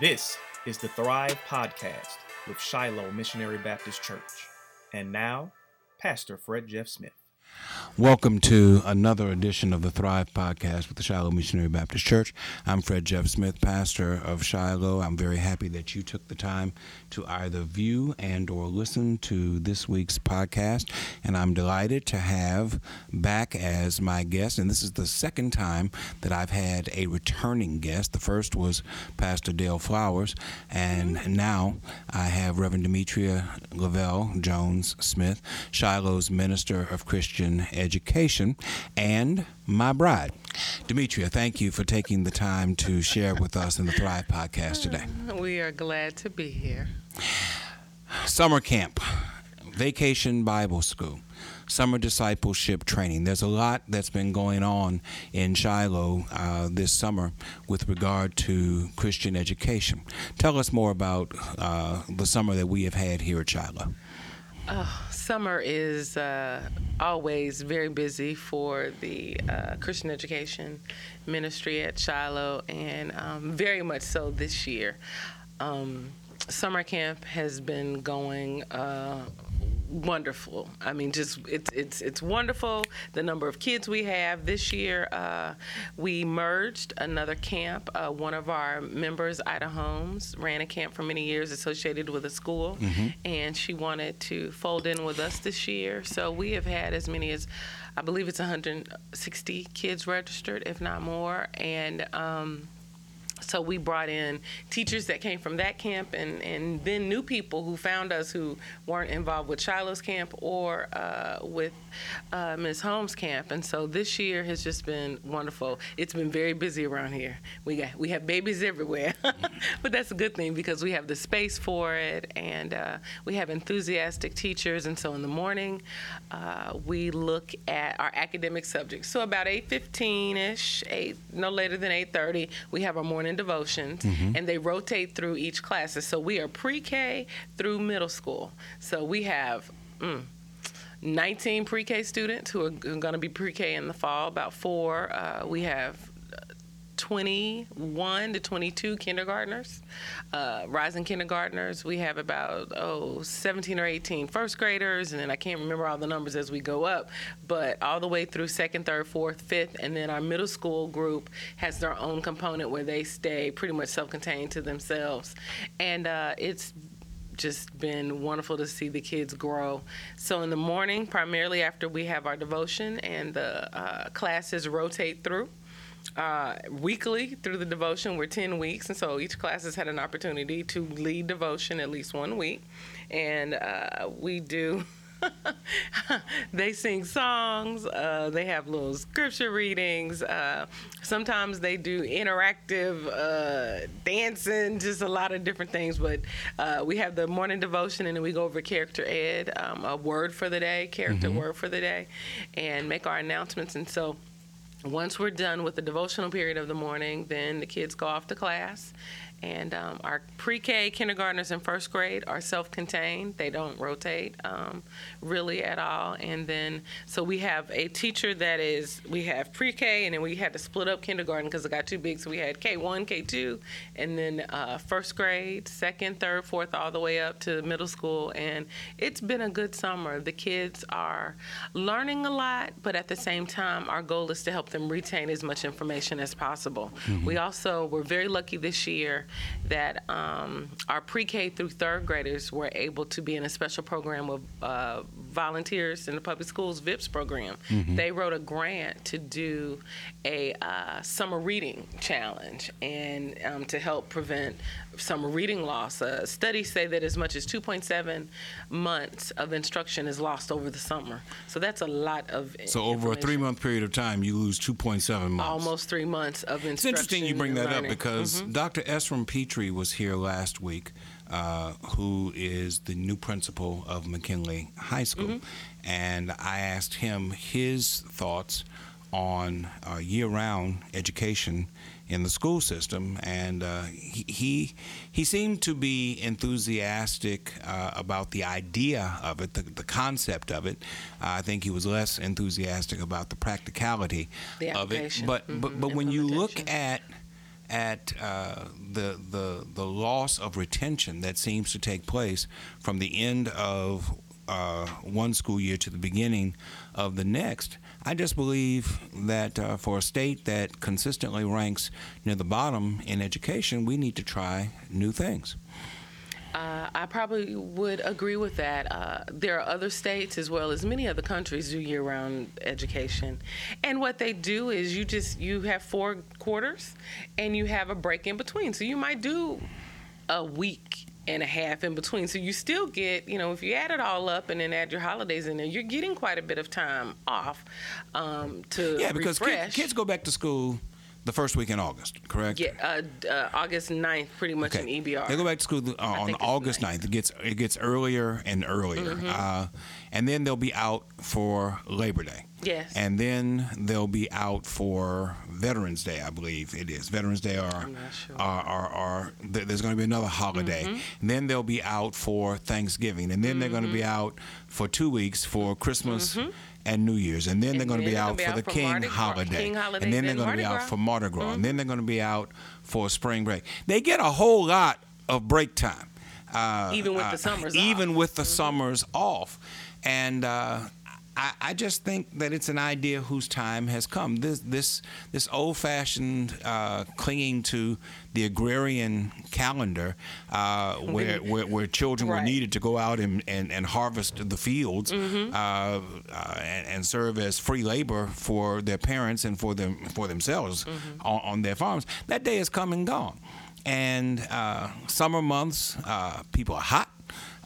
This is the Thrive Podcast with Shiloh Missionary Baptist Church. And now, Pastor Fred Jeff Smith. Welcome to another edition of the Thrive Podcast with the Shiloh Missionary Baptist Church. I'm Fred Jeff Smith, pastor of Shiloh. I'm very happy that you took the time to either view and or listen to this week's podcast, and I'm delighted to have back as my guest. And this is the second time that I've had a returning guest. The first was Pastor Dale Flowers, and now I have Reverend Demetria Lavelle Jones Smith, Shiloh's Minister of Christian Education, and my bride. Demetria, thank you for taking the time to share with us in the Thrive podcast today. We are glad to be here. Summer camp, vacation Bible school, summer discipleship training. There's a lot that's been going on in Shiloh uh, this summer with regard to Christian education. Tell us more about uh, the summer that we have had here at Shiloh. Oh, summer is uh, always very busy for the uh, Christian education ministry at Shiloh, and um, very much so this year. Um, summer camp has been going uh, wonderful. I mean, just it's it's it's wonderful. The number of kids we have this year. Uh, we merged another camp. Uh, one of our members, Ida Holmes, ran a camp for many years associated with a school, mm-hmm. and she wanted to fold in with us this year. So we have had as many as I believe it's 160 kids registered, if not more, and. Um, so we brought in teachers that came from that camp and, and then new people who found us who weren't involved with Shiloh's camp or uh, with uh, Ms. Holmes' camp. And so this year has just been wonderful. It's been very busy around here. We got we have babies everywhere, but that's a good thing because we have the space for it and uh, we have enthusiastic teachers. And so in the morning, uh, we look at our academic subjects. So about 8:15ish, eight no later than 8:30, we have our morning morning devotions, mm-hmm. and they rotate through each classes. So we are pre-K through middle school. So we have. Mm, 19 pre-K students who are going to be pre-K in the fall. About four. Uh, we have 21 to 22 kindergartners, uh, rising kindergartners. We have about, oh, 17 or 18 first graders, and then I can't remember all the numbers as we go up, but all the way through second, third, fourth, fifth, and then our middle school group has their own component where they stay pretty much self contained to themselves. And uh, it's just been wonderful to see the kids grow. So in the morning, primarily after we have our devotion and the uh, classes rotate through, uh, weekly through the devotion. We're 10 weeks, and so each class has had an opportunity to lead devotion at least one week. And uh, we do. they sing songs. Uh, they have little scripture readings. Uh, sometimes they do interactive uh, dancing, just a lot of different things. But uh, we have the morning devotion, and then we go over character ed, um, a word for the day, character mm-hmm. word for the day, and make our announcements. And so once we're done with the devotional period of the morning, then the kids go off to class and um, our pre K kindergartners in first grade are self contained, they don't rotate um, really at all. And then, so we have a teacher that is, we have pre K, and then we had to split up kindergarten because it got too big. So we had K1, K2, and then uh, first grade, second, third, fourth, all the way up to middle school. And it's been a good summer. The kids are learning a lot, but at the same time, our goal is to help them retain as much information as possible. Mm-hmm. We also were very lucky this year that um, our pre-K through third graders were able to be in a special program with uh, volunteers in the public schools VIPS program. Mm-hmm. They wrote a grant to do a uh, summer reading challenge and um, to help prevent summer reading loss. Uh, studies say that as much as 2.7 months of instruction is lost over the summer. So that's a lot of. So over a three-month period of time, you lose 2.7 months. Almost three months of instruction. It's interesting you bring that learning. up because mm-hmm. Dr. Esram Petrie was here last week. Uh, who is the new principal of McKinley High School. Mm-hmm. And I asked him his thoughts on uh, year round education in the school system, and uh, he, he, he seemed to be enthusiastic uh, about the idea of it, the, the concept of it. Uh, I think he was less enthusiastic about the practicality the of it. But mm-hmm. but but when you look at at uh, the, the, the loss of retention that seems to take place from the end of uh, one school year to the beginning of the next, I just believe that uh, for a state that consistently ranks near the bottom in education, we need to try new things. Uh, I probably would agree with that. Uh, there are other states as well as many other countries do year-round education, and what they do is you just you have four quarters, and you have a break in between. So you might do a week and a half in between. So you still get, you know, if you add it all up and then add your holidays in there, you're getting quite a bit of time off um, to Yeah, because kids go back to school the first week in August, correct? Yeah, uh, uh, August 9th, pretty much Okay. in EBR. They go back to school uh, on August ninth. 9th. It gets it gets earlier and earlier, Mm-hmm. uh, and then they'll be out for Labor Day. Yes. And then they'll be out for Veterans Day, I believe it is. Veterans Day are sure. are, are, are th- there's going to be another holiday. Mm-hmm. Then they'll be out for Thanksgiving, and then they're going to be Mm-hmm. out for two weeks for Christmas. And New Year's, and then And they're going to be out be for out the for King holiday, King holiday, and then they're going to be out. Mm-hmm. for Mardi Gras, and then they're going to be out for spring break. They get a whole lot of break time, uh, Even with uh, the summers even off. Mm-hmm. summers off, and uh, I, I just think that it's an idea whose time has come. This this this old-fashioned uh, clinging to the agrarian calendar, uh, where, where where children were needed to go out and, and, and harvest the fields Mm-hmm. uh, uh, and, and serve as free labor for their parents and for them for themselves Mm-hmm. on, on their farms. That day has come and gone. And uh, summer months, uh, people are hot.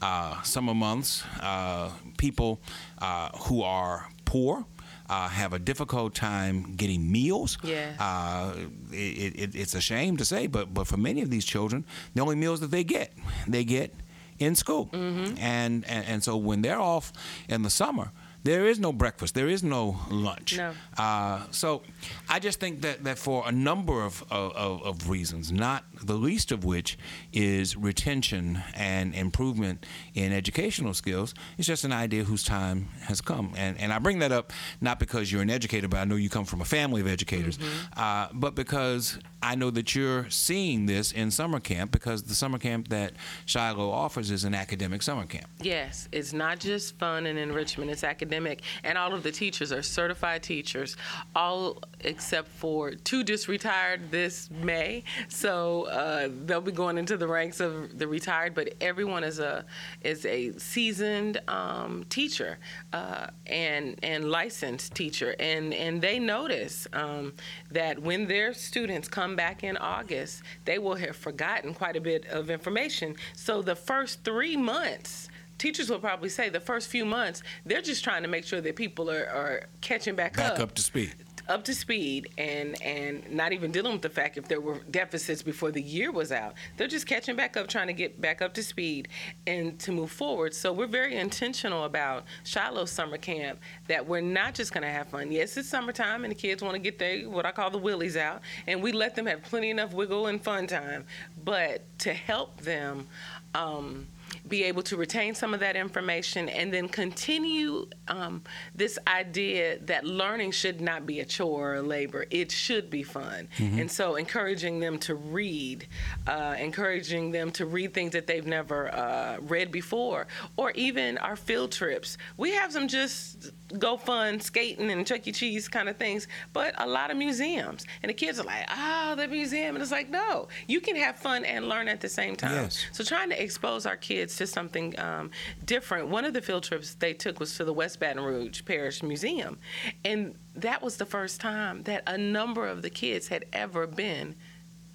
Uh, summer months, uh, people uh, who are poor. Uh, have a difficult time getting meals. Yes. Uh, it, it, it's a shame to say, but but for many of these children, the only meals that they get, they get in school. Mm-hmm. And, and and so when they're off in the summer, there is no breakfast, there is no lunch. No. Uh, so I just think that, that for a number of, of, of reasons, not the least of which is retention and improvement in educational skills, it's just an idea whose time has come. And, and I bring that up not because you're an educator, but I know you come from a family of educators, uh, but because I know that you're seeing this in summer camp because the summer camp that Shiloh offers is an academic summer camp. Yes, it's not just fun and enrichment, it's academic. And all of the teachers are certified teachers, all except for two just retired this May. So uh, they'll be going into the ranks of the retired, but everyone is a is a seasoned um, teacher uh, and and licensed teacher. And, and they notice um, that when their students come back in August, they will have forgotten quite a bit of information. So the first three months, teachers will probably say the first few months they're just trying to make sure that people are, are catching back, Back up to speed. Up to speed and and not even dealing with the fact if there were deficits before the year was out. They're just catching back up trying to get back up to speed and to move forward. So we're very intentional about shiloh summer camp that we're not just going to have fun. Yes it's summertime and the kids want to get their what i call the willies out and we let them have plenty enough wiggle and fun time. But to help them um, be able to retain some of that information and then continue um, this idea that learning should not be a chore or a labor. It should be fun. And so encouraging them to read, uh, encouraging them to read things that they've never uh, read before, or even our field trips. We have some just go fun skating and Chuck E. Cheese kind of things, but a lot of museums. And the kids are like, oh, the museum. And it's like, no, you can have fun and learn at the same time. Yes. So trying to expose our kids to something um, different. One of the field trips they took was to the West Baton Rouge Parish Museum, and that was the first time that a number of the kids had ever been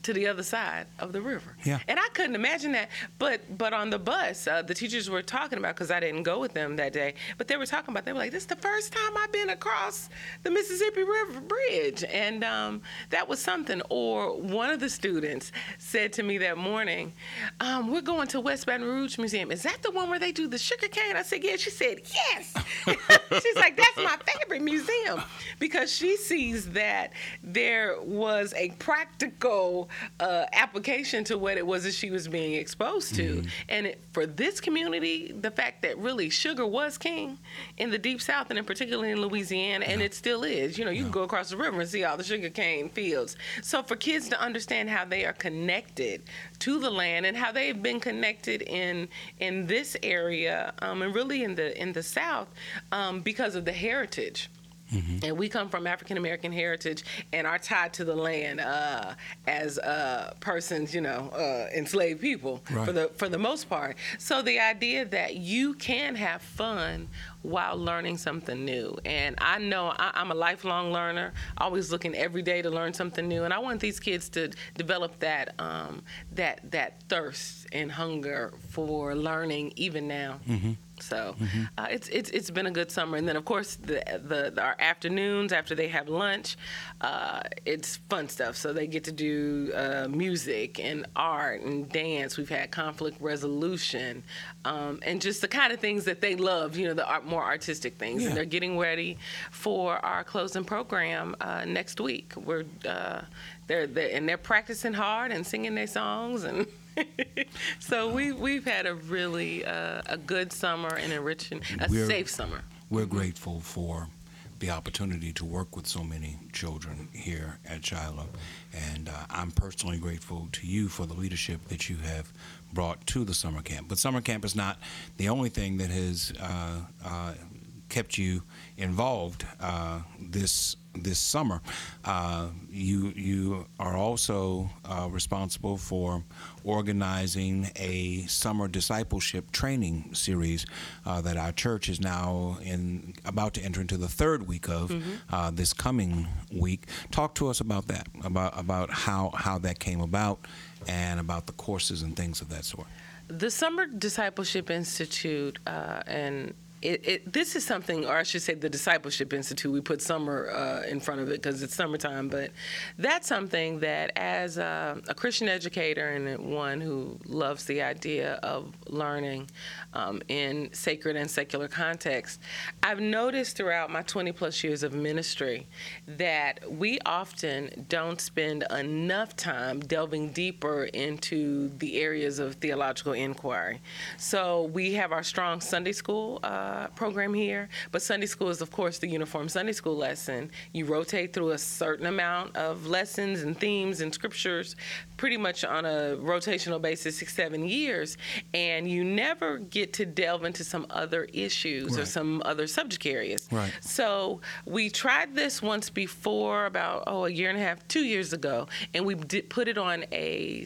to the other side of the river. Yeah. And I couldn't imagine that. But but on the bus, uh, the teachers were talking about because I didn't go with them that day. But they were talking about they were like, "This is the first time I've been across the Mississippi River Bridge," and um, that was something. Or one of the students said to me that morning, um, "We're going to West Baton Rouge Museum. Is that the one where they do the sugar cane?" I said, "Yeah." She said, "Yes." She's like, "That's my favorite museum," because she sees that there was a practical practical uh, application to what it was that she was being exposed to. Mm-hmm. And it, for this community, the fact that really sugar was king in the deep south and in particularly in Louisiana, and it still is. You know, you can go across the river and see all the sugar cane fields. So for kids to understand how they are connected to the land and how they've been connected in in this area um, and really in the in the south um, because of the heritage. And we come from African American heritage and are tied to the land uh, as uh, persons, you know, uh, enslaved people for the for the most part. So the idea that you can have fun while learning something new, and I know I, I'm a lifelong learner, always looking every day to learn something new, and I want these kids to develop that um, that that thirst and hunger for learning even now. So uh, it's it's it's been a good summer, and then of course the the our afternoons after they have lunch, uh, it's fun stuff. So they get to do uh, music and art and dance. We've had conflict resolution, um, and just the kind of things that they love. You know, the art, more artistic things, Yeah. and they're getting ready for our closing program uh, next week. We're uh, they're, they're and they're practicing hard and singing their songs and. so we we've had a really uh, a good summer and enriching a We're- safe summer. We're grateful for the opportunity to work with so many children here at Shiloh. And uh, I'm personally grateful to you for the leadership that you have brought to the summer camp. But summer camp is not the only thing that has uh, uh, kept you involved uh, this this summer. Uh, you you are also uh, responsible for organizing a summer discipleship training series uh, that our church is now in about to enter into the third week of uh, this coming week. Talk to us about that, about about how how that came about, and about the courses and things of that sort. The Summer Discipleship Institute, uh, and it, it, this is something, or I should say, the Discipleship Institute. We put summer uh, in front of it because it's summertime, but that's something that, as a, a Christian educator and one who loves the idea of learning um, in sacred and secular context, I've noticed throughout my 20 plus years of ministry that we often don't spend enough time delving deeper into the areas of theological inquiry. So we have our strong Sunday school uh, program here, but Sunday school is, of course, the uniform Sunday school lesson. You rotate through a certain amount of lessons and themes and scriptures pretty much on a rotational basis, six, seven years, and you never get to delve into some other issues or some other subject areas. Right. So we tried this once before, about oh a year and a half, two years ago, and we did put it on a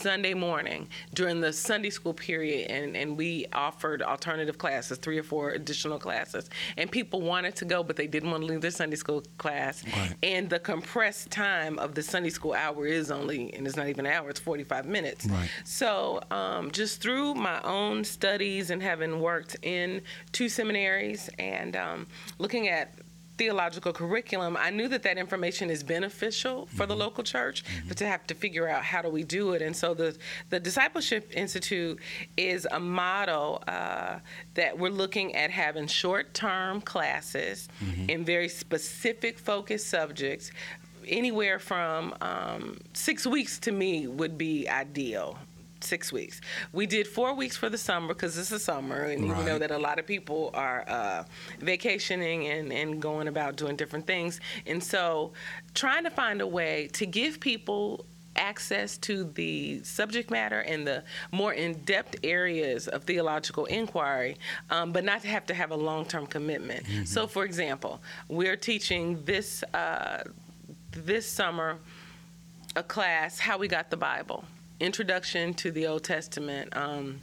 Sunday morning during the Sunday school period, and, and we offered alternative classes, three or four additional classes, and people wanted to go, but they didn't want to leave their Sunday school class. Right. And the compressed time of the Sunday school hour is only, and it's not even an hour; it's 45 minutes. Right. So, um, just through my own studies and having worked in two seminaries and um, looking at theological curriculum, I knew that that information is beneficial for the local church, but to have to figure out how do we do it. And so the the Discipleship Institute is a model uh, that we're looking at having short term classes in very specific focused subjects. Anywhere from um, six weeks to me would be ideal six weeks. We did four weeks for the summer because it's a summer, and we know that a lot of people are uh, vacationing and, and going about doing different things. And so, trying to find a way to give people access to the subject matter and the more in-depth areas of theological inquiry, um, but not to have to have a long-term commitment. So, for example, we're teaching this uh, this summer a class how we got the bible introduction to the old testament um,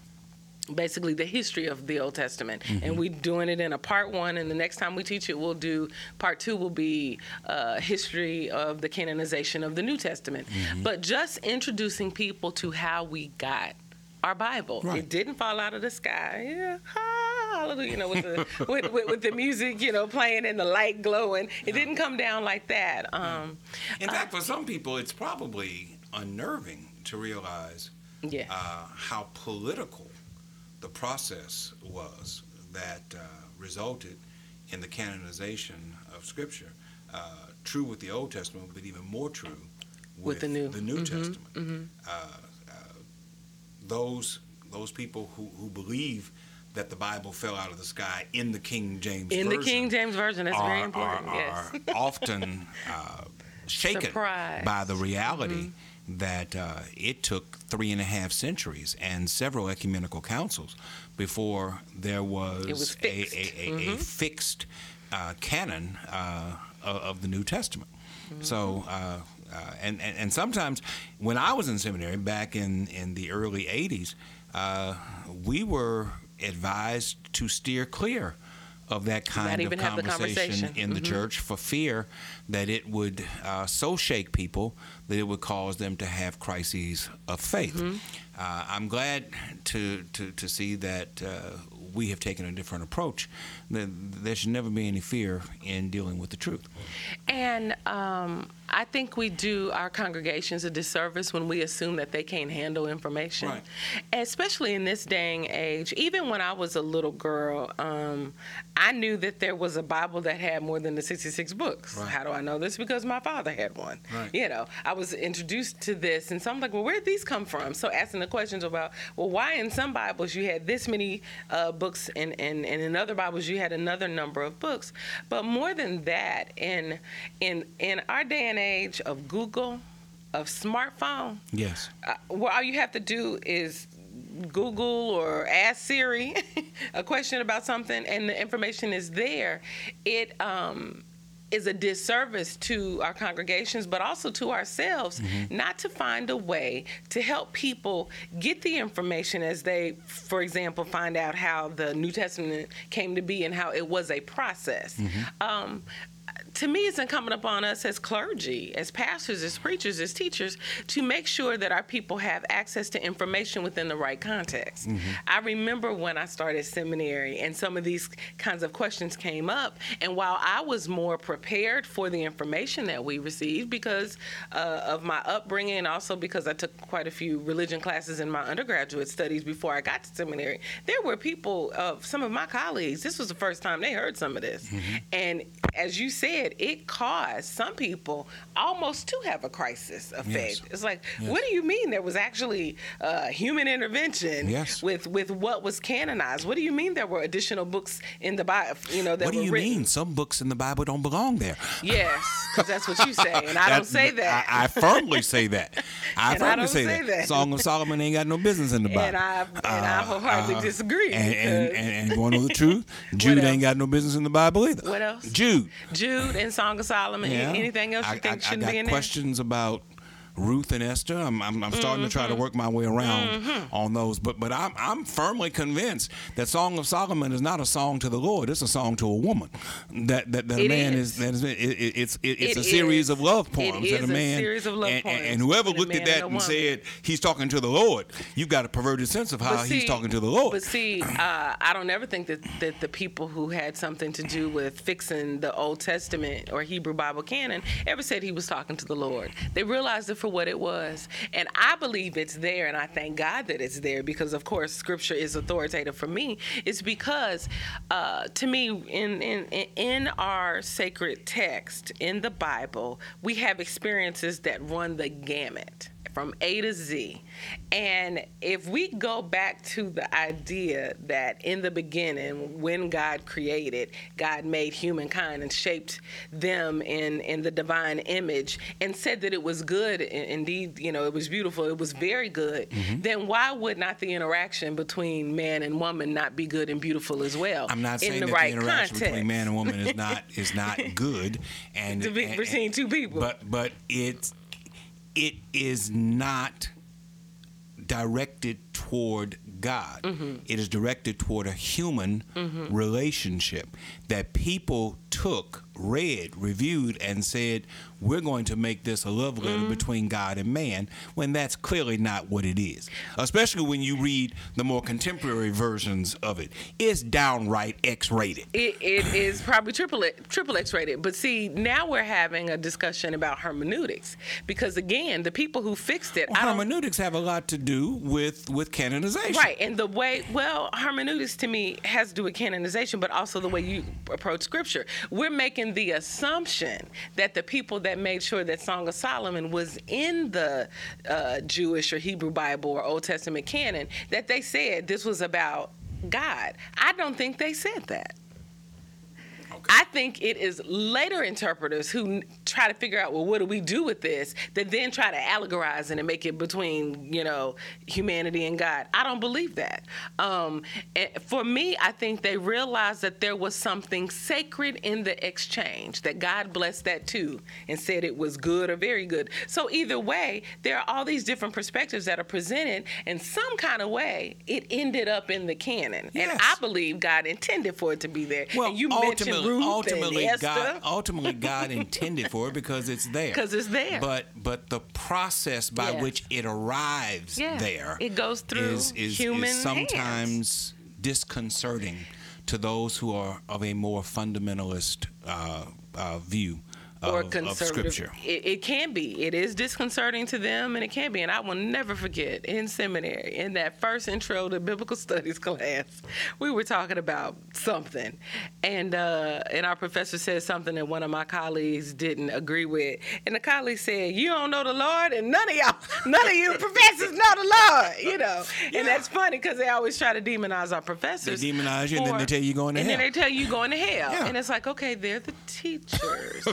basically the history of the old testament. And we're doing it in a part one and the next time we teach it we'll do part two will be uh, history of the canonization of the new testament. But just introducing people to how we got our bible. Right. it didn't fall out of the sky. Yeah hallelujah you know with the with, with, with the music you know playing and the light glowing. It didn't come down like that. Um, In fact, for some people, it's probably unnerving to realize yeah uh, how political the process was that uh, resulted in the canonization of Scripture. Uh, true with the Old Testament, but even more true With the new- the New mhm, Testament. Uh, uh, those those people who, who believe that the Bible fell out of the sky in the King James In the version King James version, that's very are, important. are, yes. are often uh, shaken Surprised. by the reality that uh, it took three and a half centuries and several ecumenical councils before there was, was fixed. a, a, a, a fixed uh, canon uh, of, the New Testament. So, uh, uh, and, and, and sometimes when I was in seminary back in, in the early 80s, uh, we were advised to steer clear of that kind of the conversation, conversation. in the Mhm. church for fear that it would uh, so shake people that it would cause them to have crises of faith. Mm-hmm. Uh, I'm glad to, to, to see that uh, we have taken a different approach. That there should never be any fear in dealing with the truth. And um, I think we do our congregations a disservice when we assume that they can't handle information, Right. especially in this day and age. Even when I was a little girl, um, I knew that there was a Bible that had more than the 66 books. Right. How do I know this? Because my father had one. Right. You know, I was introduced to this, and so I'm like, well, where'd these come from? So asking the questions about, well, why in some Bibles you had this many uh, books, and, and, and in other Bibles you had another number of books. But more than that, in in in our day and age of Google, of smartphone, Yes. uh, well, all you have to do is Google or ask Siri a question about something, and the information is there. It um, is a disservice to our congregations, but also to ourselves, not to find a way to help people get the information as they, for example, find out how the New Testament came to be and how it was a process. Um, to me, it's incumbent upon us as clergy, as pastors, as preachers, as teachers, to make sure that our people have access to information within the right context. I remember when I started seminary and some of these kinds of questions came up, and while I was more prepared for the information that we received because uh, of my upbringing and also because I took quite a few religion classes in my undergraduate studies before I got to seminary, there were people, uh, some of my colleagues, this was the first time they heard some of this. And as you said, it caused some people almost to have a crisis of Yes. faith. It's like, Yes. what do you mean there was actually uh, human intervention Yes. with with what was canonized? What do you mean there were additional books in the Bible? You know, that What do you written? mean? Some books in the Bible don't belong there. Yes, because that's what you say, and I don't say that. I, I firmly say that. I And I firmly don't say, say that. that. Song of Solomon ain't got no business in the Bible. and I and I wholeheartedly disagree. And, and, and, and you want to know the truth? Jude ain't got no business in the Bible either. What else? Jude. Jude and Song of Solomon. Yeah. Anything else you I, think I, shouldn't I got be in there? Questions about Ruth and Esther. I'm, I'm, I'm starting to try to work my way around Mm-hmm. on those, but but I'm I'm firmly convinced that Song of Solomon is not a song to the Lord. It's a song to a woman. That that, that a man is. is, that is it, it, it's it, it's It a series of love poems that is a a man series of love and, and- and whoever looked at man and that and, said he's talking to the Lord, you've got a perverted sense of how But he's talking to the Lord. But see, uh, I don't ever think that, that the people who had something to do with fixing the Old Testament or Hebrew Bible canon ever said he was talking to the Lord. They realized it for what it was. And I believe it's there, and I thank God that it's there because, of course, Scripture is authoritative for me. It's because, uh, to me, in, in, in our sacred text, in the Bible, we have experiences that run the gamut from A to Z. And if we go back to the idea that in the beginning, when God created, God made humankind and shaped them in, in the divine image and said that it was good, indeed, you know, it was beautiful, it was very good, Mm-hmm. then why would not the interaction between man and woman not be good and beautiful as well? I'm not in saying the that right the interaction context. between man and woman is not is not good, and To be and- between two people. But but it it is not directed toward God. Mm-hmm. It is directed toward a human relationship that people took, read, reviewed, and said, "We're going to make this a love letter Mm-hmm. between God and man," when that's clearly not what it is. Especially when you read the more contemporary versions of it, it's downright X-rated. It, it is probably triple triple X rated. But see, now we're having a discussion about hermeneutics because again, the people who fixed it, Well, hermeneutics have a lot to do with with canonization. Right, and the way, well, hermeneutics to me has to do with canonization, but also the way you approach scripture. We're making the assumption that the people that made sure that Song of Solomon was in the uh, Jewish or Hebrew Bible or Old Testament canon, that they said this was about God. I don't think they said that. I think it is later interpreters who try to figure out, well, what do we do with this? That then try to allegorize it and make it between, you know, humanity and God. I don't believe that. Um, for me, I think they realized that there was something sacred in the exchange, that God blessed that too and said it was good or very good. So either way, there are all these different perspectives that are presented, and some kind of way, it ended up in the canon. Yes. And I believe God intended for it to be there. Well, and you ultimately, mentioned Ruth ultimately, God, ultimately, God intended for it because it's there. 'Cause it's there. But but the process by Yes. which it arrives Yeah. there, It goes through is, is, human is sometimes disconcerting to those who are of a more fundamentalist uh, uh, view of, or of conservative. Scripture. It, it can be. It is disconcerting to them, and it can be. And I will never forget in seminary, in that first intro to biblical studies class, we were talking about something, and uh, and our professor said something that one of my colleagues didn't agree with, and the colleague said, "You don't know the Lord, and none of y'all, none of you professors know the Lord," you know. And that's funny because they always try to demonize our professors. They demonize you, and then they tell you going to and hell. And then they tell you going to hell, Yeah. and it's like, okay, they're the teachers.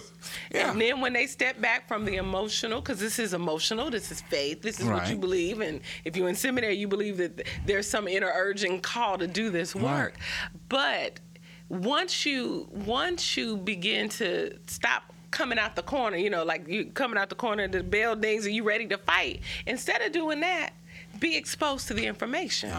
Yeah. And then when they step back from the emotional, because this is emotional, this is faith, this is what you believe, and if you're in seminary, you believe that there's some inner urging call to do this work. But once you once you begin to stop coming out the corner, you know, like you coming out the corner of the buildings and you ready to fight, instead of doing that. Be exposed to the information,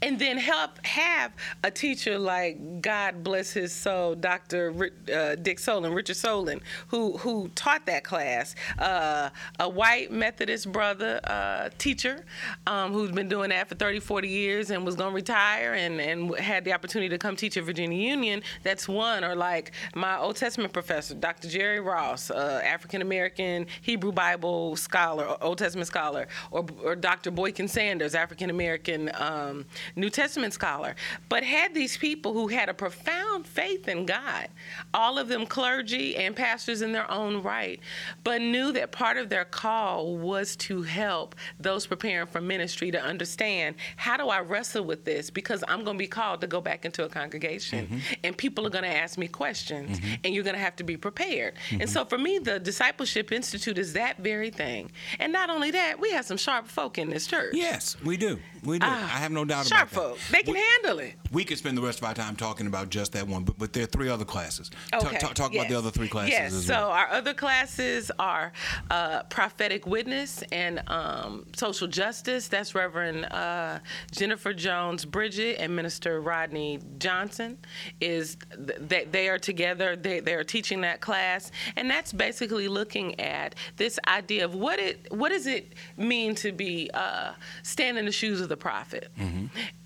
and then help have a teacher like God bless his soul, Dr. Ri- uh, Dick Solon, Richard Solon, who who taught that class. Uh, a white Methodist brother uh, teacher um, who's been doing that for 30, 40 years and was going to retire and, and had the opportunity to come teach at Virginia Union. That's one. Or like my Old Testament professor, Dr. Jerry Ross, uh, African American Hebrew Bible scholar, Old Testament scholar, or, or Dr. Boykin Sanders, African American um, New Testament scholar. But had these people who had a profound faith in God, all of them clergy and pastors in their own right, but knew that part of their call was to help those preparing for ministry to understand how do I wrestle with this because I'm going to be called to go back into a congregation mm-hmm. and people are going to ask me questions mm-hmm. and you're going to have to be prepared. And mm-hmm. so for me, the Discipleship Institute is that very thing. And not only that, we have some sharp folk in this church. Yes, we do. We do. Ah, I have no doubt about that. Sharp folk. They can We- handle it. We could spend the rest of our time talking about just that one, but, but there are three other classes. Okay. ta- talk about the other three classes Yes. so well. our other classes are uh, prophetic witness and um, social justice. That's Reverend uh, Jennifer Jones Bridget and Minister Rodney Johnson. Is th- they, they are together? They they are teaching that class, and that's basically looking at this idea of what it what does it mean to be uh, stand in the shoes of the prophet.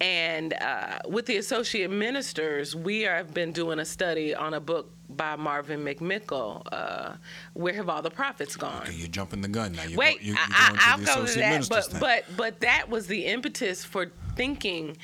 And uh, with the associate ministers, we have been doing a study on a book by Marvin McMickle, uh, Where Have All the Prophets Gone? Okay, you're jumping the gun now. You're Wait, go, you're, you're going I, I'll to the go to that, but thing. but but that was the impetus for thinking.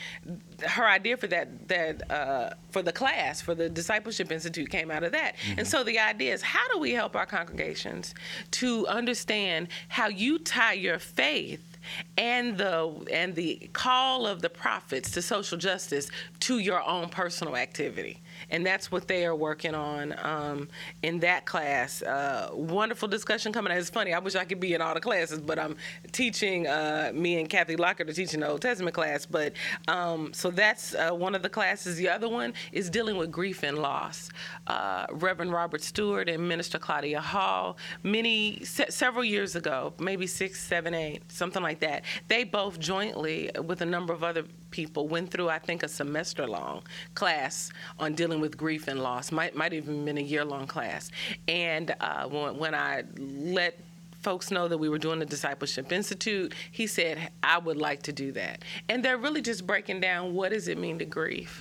Her idea for that that uh, for the class for the discipleship institute came out of that, Mm-hmm. and so the idea is how do we help our congregations to understand how you tie your faith and the and the call of the prophets to social justice to your own personal activity and that's what they are working on um, in that class. Uh, wonderful discussion coming out. It's funny. I wish I could be in all the classes, but I'm teaching. Uh, me and Kathy Lockett are teaching the Old Testament class. But um, so that's uh, one of the classes. The other one is dealing with grief and loss. Uh, Reverend Robert Stewart and Minister Claudia Hall, many se- several years ago, maybe six, seven, eight, something like that. They both jointly, with a number of other people, went through I think a semester long class on dealing with grief and loss. Might might even been a year long class. And uh, when, when I let folks know that we were doing the discipleship institute he said i would like to do that and they're really just breaking down what does it mean to grieve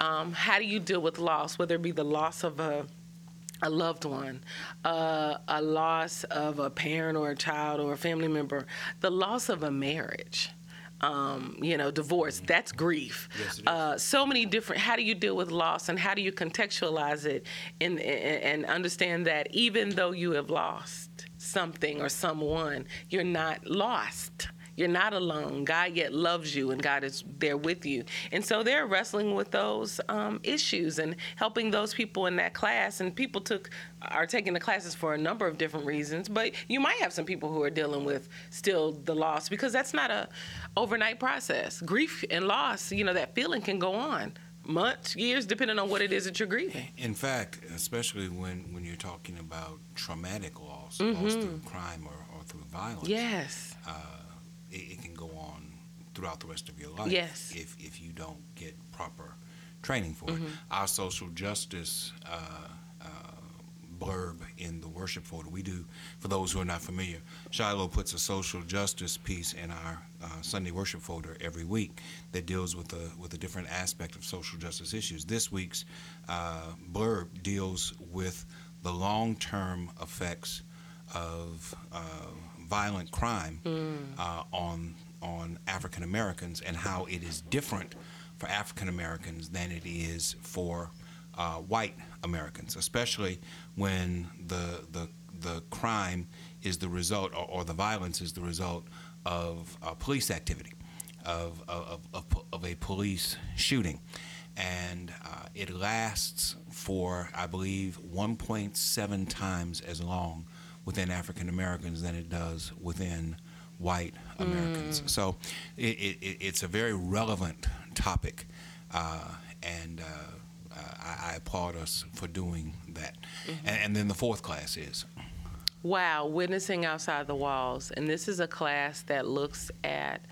um, how do you deal with loss whether it be the loss of a a loved one, uh, a loss of a parent or a child or a family member, the loss of a marriage. Um, you know, divorce. That's grief. Yes. Uh, so many different. How do you deal with loss, and how do you contextualize it, and and understand that even though you have lost something or someone, you're not lost. You're not alone. God yet loves you, and God is there with you. And so they're wrestling with those um, issues and helping those people in that class. And people took are taking the classes for a number of different reasons. But you might have some people who are dealing with still the loss because that's not a overnight process. Grief and loss, you know, that feeling can go on months, years, depending on what it is that you're grieving. In fact, especially when, when you're talking about traumatic loss, loss through crime or, or through violence, Yes. uh, it, it can go on throughout the rest of your life Yes. if, if you don't get proper training for it. Our social justice uh, uh, blurb in the worship folder, we do, for those who are not familiar, Shiloh puts a social justice piece in our uh, Sunday worship folder every week that deals with a, with a different aspect of social justice issues. This week's uh, blurb deals with the long-term effects of uh, violent crime uh, on on African Americans and how it is different for African Americans than it is for uh, white Americans, especially when the the the crime is the result or, or the violence is the result of uh, police activity, of of, of of a police shooting, and uh, it lasts for I believe 1.7 times as long within African Americans than it does within white Americans. So it, it, it- it's a very relevant topic, uh, and uh, uh, I, I applaud us for doing that. And, and then the fourth class is Wow, witnessing outside the walls. And this is a class that looks at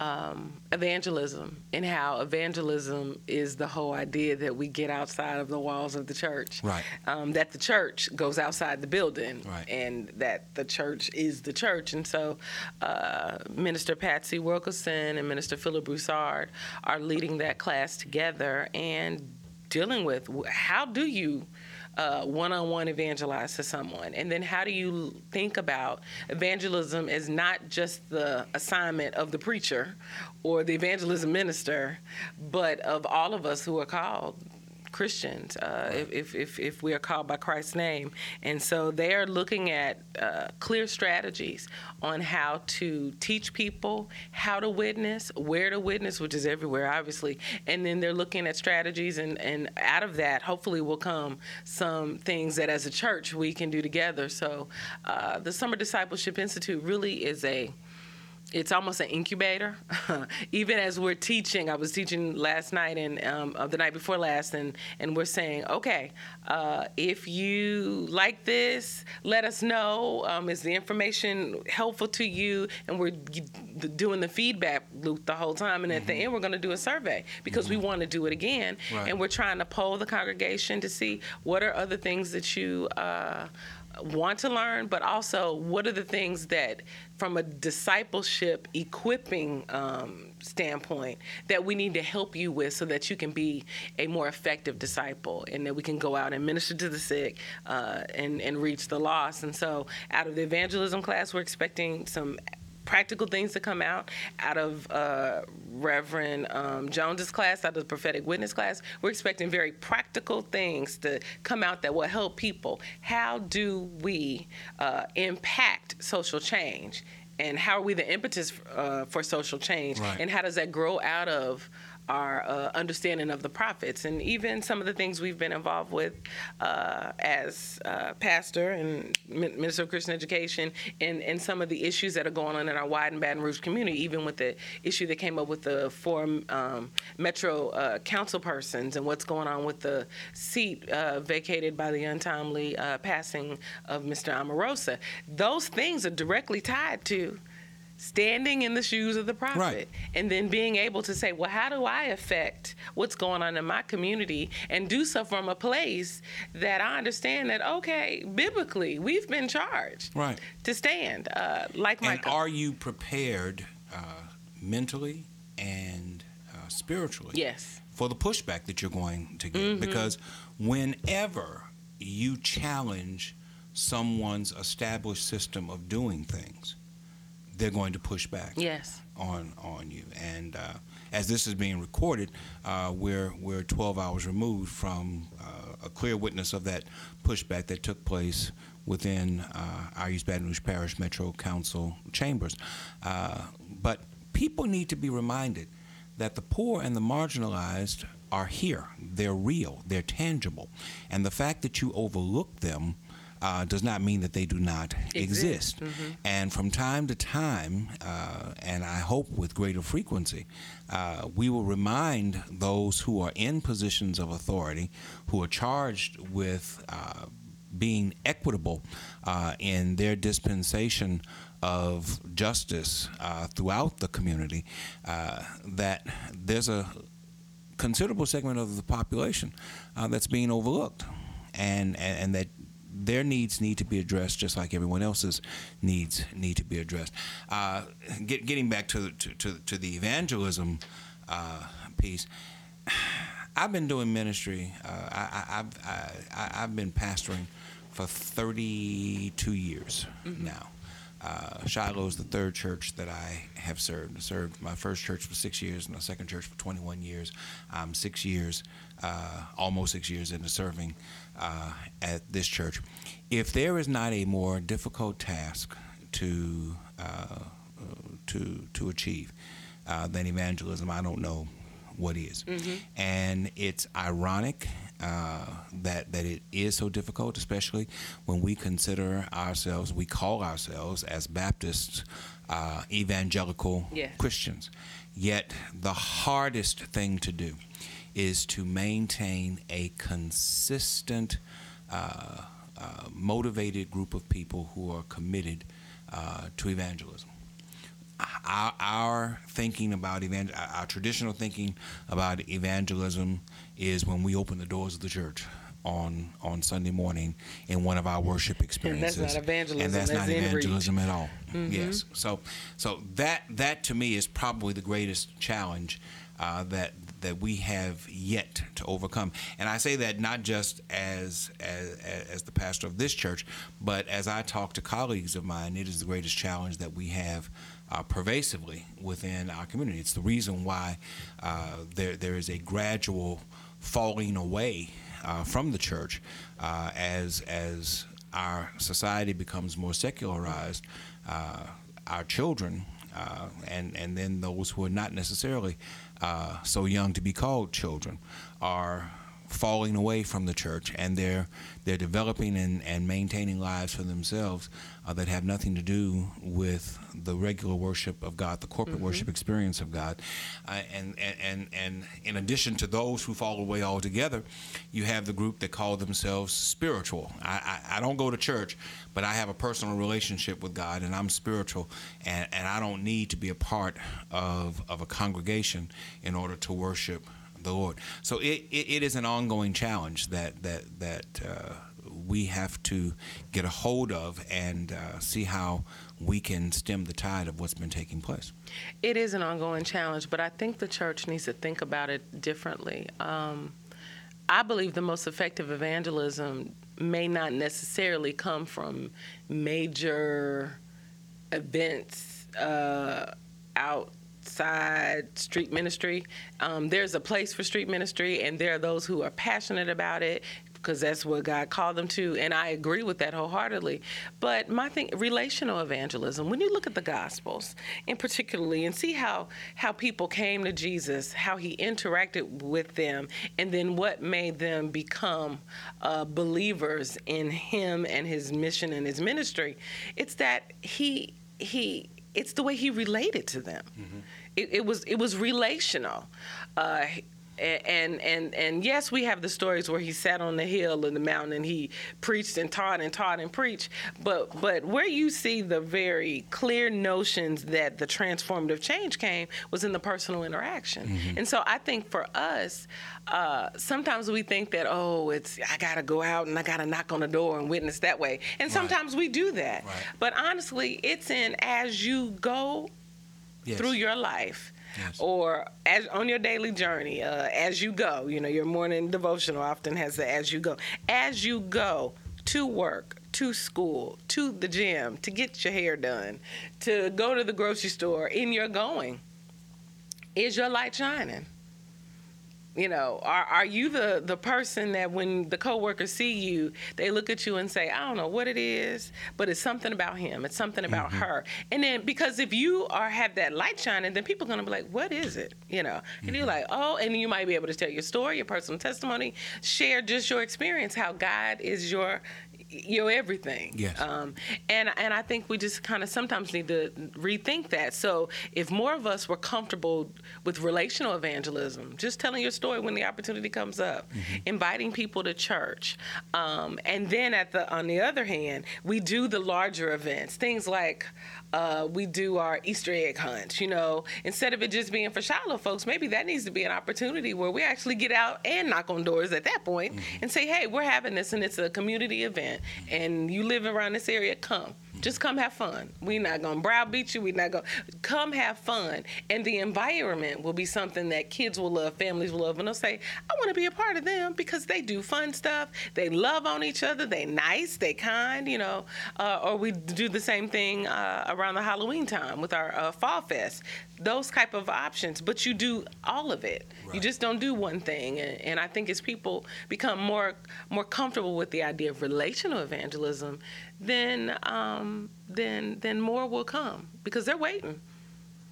um, evangelism and how evangelism is the whole idea that we get outside of the walls of the church. Right. Um, that the church goes outside the building. Right. And that the church is the church. And so uh, Minister Patsy Wilkerson and Minister Philip Broussard are leading that class together and dealing with how do you uh, one-on-one evangelize to someone? And then how do you think about evangelism as not just the assignment of the preacher or the evangelism minister but of all of us who are called Christians, uh, if, if, if, if we are called by Christ's name. And so they are looking at uh, clear strategies on how to teach people how to witness, where to witness, which is everywhere, obviously. And then they're looking at strategies, and, and out of that, hopefully, will come some things that as a church we can do together. So uh, the Summer Discipleship Institute really is a it's almost an incubator. Even as we're teaching, I was teaching last night and um, uh, the night before last, and and we're saying, okay, uh, if you like this, let us know. Um, is the information helpful to you? And we're doing the feedback loop the whole time, and at the end, we're going to do a survey because we want to do it again, Right. and we're trying to poll the congregation to see what are other things that you. Uh, want to learn, but also what are the things that, from a discipleship equipping um, standpoint, that we need to help you with so that you can be a more effective disciple and that we can go out and minister to the sick uh, and, and reach the lost. And so, out of the evangelism class, we're expecting some practical things to come out out of uh, Reverend um, Jones's class, out of the prophetic witness class. We're expecting very practical things to come out that will help people. How do we uh, impact social change? And how are we the impetus uh, for social change? Right. And how does that grow out of our uh, understanding of the prophets and even some of the things we've been involved with uh, as uh, pastor and min- minister of Christian education and, and some of the issues that are going on in our wide and Baton Rouge community, even with the issue that came up with the four um, Metro uh, council persons and what's going on with the seat uh, vacated by the untimely uh, passing of Mr. Amoroso. Those things are directly tied to standing in the shoes of the prophet Right. and then being able to say, well, how do I affect what's going on in my community and do so from a place that I understand that, okay, biblically, we've been charged right. to stand uh, like And are you prepared uh, mentally and uh, spiritually yes. for the pushback that you're going to get? Because whenever you challenge someone's established system of doing things, they're going to push back Yes. on on you. And uh, as this is being recorded, uh, we're we're 12 hours removed from uh, a clear witness of that pushback that took place within uh, our East Baton Rouge Parish Metro Council chambers. Uh, but people need to be reminded that the poor and the marginalized are here. They're real. They're tangible, and the fact that you overlook them. Uh, does not mean that they do not Exist. exist. And from time to time, uh, and I hope with greater frequency, uh, we will remind those who are in positions of authority, who are charged with uh, being equitable uh, in their dispensation of justice uh, throughout the community, uh, that there's a considerable segment of the population uh, that's being overlooked, and, and and that their needs need to be addressed just like everyone else's needs need to be addressed. Uh, get, getting back to, to, to, to the evangelism uh, piece, I've been doing ministry. Uh, I, I, I've I, I've been pastoring for 32 years now. Uh, Shiloh is the third church that I have served. I served my first church for six years, and my second church for 21 years. I'm six years, uh, almost six years into serving uh, at this church. If there is not a more difficult task to uh, to to achieve uh, than evangelism, I don't know what is. And it's ironic uh, that that it is so difficult, especially when we consider ourselves, we call ourselves as Baptists, uh, evangelical Yes. Christians. Yet the hardest thing to do is to maintain a consistent, uh, uh, motivated group of people who are committed uh, to evangelism our, our thinking about evangel- our traditional thinking about evangelism is when we open the doors of the church on on Sunday morning in one of our worship experiences. not evangelism, And that's, that's not in reach. Mm-hmm. evangelism at all. Yes. So so that that to me is probably the greatest challenge uh, that that we have yet to overcome. And I say that not just as, as as the pastor of this church, but as I talk to colleagues of mine, it is the greatest challenge that we have uh, pervasively within our community. It's the reason why uh, there there is a gradual falling away uh, from the church uh, as as our society becomes more secularized. Uh, our children uh, and and then those who are not necessarily uh, so young to be called children are falling away from the church and they're they're developing and, and maintaining lives for themselves uh, that have nothing to do with the regular worship of God, the corporate worship experience of God, uh, and, and and and in addition to those who fall away altogether, you have the group that call themselves spiritual. I, I, I don't go to church, but I have a personal relationship with God, and I'm spiritual, and, and I don't need to be a part of of a congregation in order to worship the Lord. So it, it, it is an ongoing challenge that that that uh, we have to get a hold of and uh, see how we can stem the tide of what's been taking place. It is an ongoing challenge, but I think the church needs to think about it differently. Um, I believe the most effective evangelism may not necessarily come from major events uh, outside street ministry. Um, there's a place for street ministry, and there are those who are passionate about it because that's what God called them to, and I agree with that wholeheartedly. But my thing, relational evangelism. When you look at the Gospels, in particularly, and see how how people came to Jesus, how He interacted with them, and then what made them become uh, believers in Him and His mission and His ministry. It's that He He. It's the way He related to them. It, it was it was relational. Uh, and and and yes, we have the stories where he sat on the hill in the mountain and he preached and taught and taught and preached. But but where you see the very clear notions that the transformative change came was in the personal interaction. And so I think for us, uh, sometimes we think that oh, it's I gotta go out and I gotta knock on the door and witness that way. And sometimes we do that. Right. But honestly, it's in as you go Yes. through your life Yes. or as on your daily journey uh, as you go you know your morning devotional often has the as you go as you go to work to school, to the gym, to get your hair done, to go to the grocery store, in your going, is your light shining? You know, are are you the the person that when the coworkers see you, they look at you and say, I don't know what it is, but it's something about him, it's something about Mm-hmm. her. And then because if you are have that light shining, then people are gonna be like, What is it? You know. And Mm-hmm. you're like, Oh, and you might be able to tell your story, your personal testimony, share just your experience, how God is your your everything. Yes. Um, and and I think we just kind of sometimes need to rethink that. So if more of us were comfortable with relational evangelism, just telling your story when the opportunity comes up, inviting people to church, um, and then at the on the other hand, we do the larger events, things like. Uh, we do our Easter egg hunt, you know, instead of it just being for Shiloh folks, maybe that needs to be an opportunity where we actually get out and knock on doors at that point and say, hey, we're having this and it's a community event and you live around this area, come. Just come have fun. We're not gonna browbeat you. We're not gonna come have fun. And the environment will be something that kids will love, families will love, and they'll say, I want to be a part of them because they do fun stuff. They love on each other. They nice. They kind. You know. Uh, or we do the same thing uh, around the Halloween time with our uh, fall fest. Those type of options, but you do all of it. You just don't do one thing. And, and I think as people become more more comfortable with the idea of relational evangelism, then um, then then more will come because they're waiting.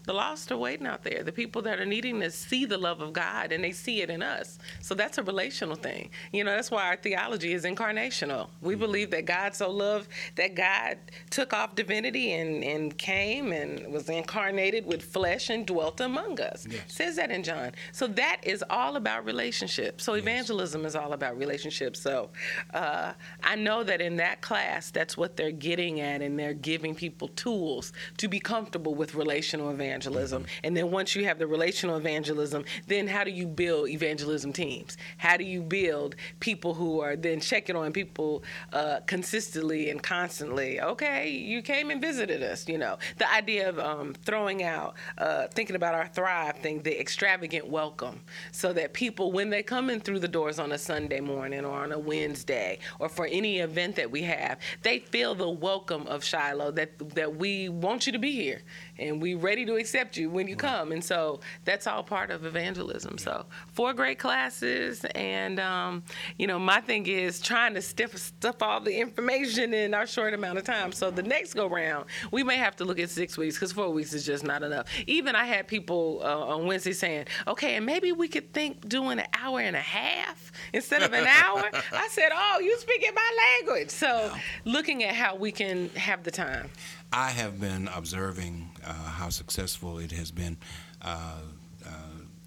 The lost are waiting out there. The people that are needing to see the love of God and they see it in us. So that's a relational thing. You know, that's why our theology is incarnational. We believe that God so loved that God took off divinity and, and came and was incarnated with flesh and dwelt among us. Yes. Says that in John. So that is all about relationship. So evangelism is all about relationships. So uh, I know that in that class, that's what they're getting at, and they're giving people tools to be comfortable with relational evangelism. And then once you have the relational evangelism, then how do you build evangelism teams? How do you build people who are then checking on people uh, consistently and constantly? Okay, you came and visited us. You know, the idea of um, throwing out, uh, thinking about our Thrive thing, the extravagant welcome, so that people, when they come in through the doors on a Sunday morning or on a Wednesday or for any event that we have, they feel the welcome of Shiloh that that we want you to be here and we ready to accept you when you come. And so that's all part of evangelism. So four great classes, and um, you know, my thing is trying to stuff stuff all the information in our short amount of time. So the next go round, we may have to look at six weeks because four weeks is just not enough. Even I had people uh, on Wednesday saying, okay, and maybe we could think doing an hour and a half instead of an hour. I said, oh, you speaking my language. So looking at how we can have the time. I have been observing how successful it has been. Uh, uh,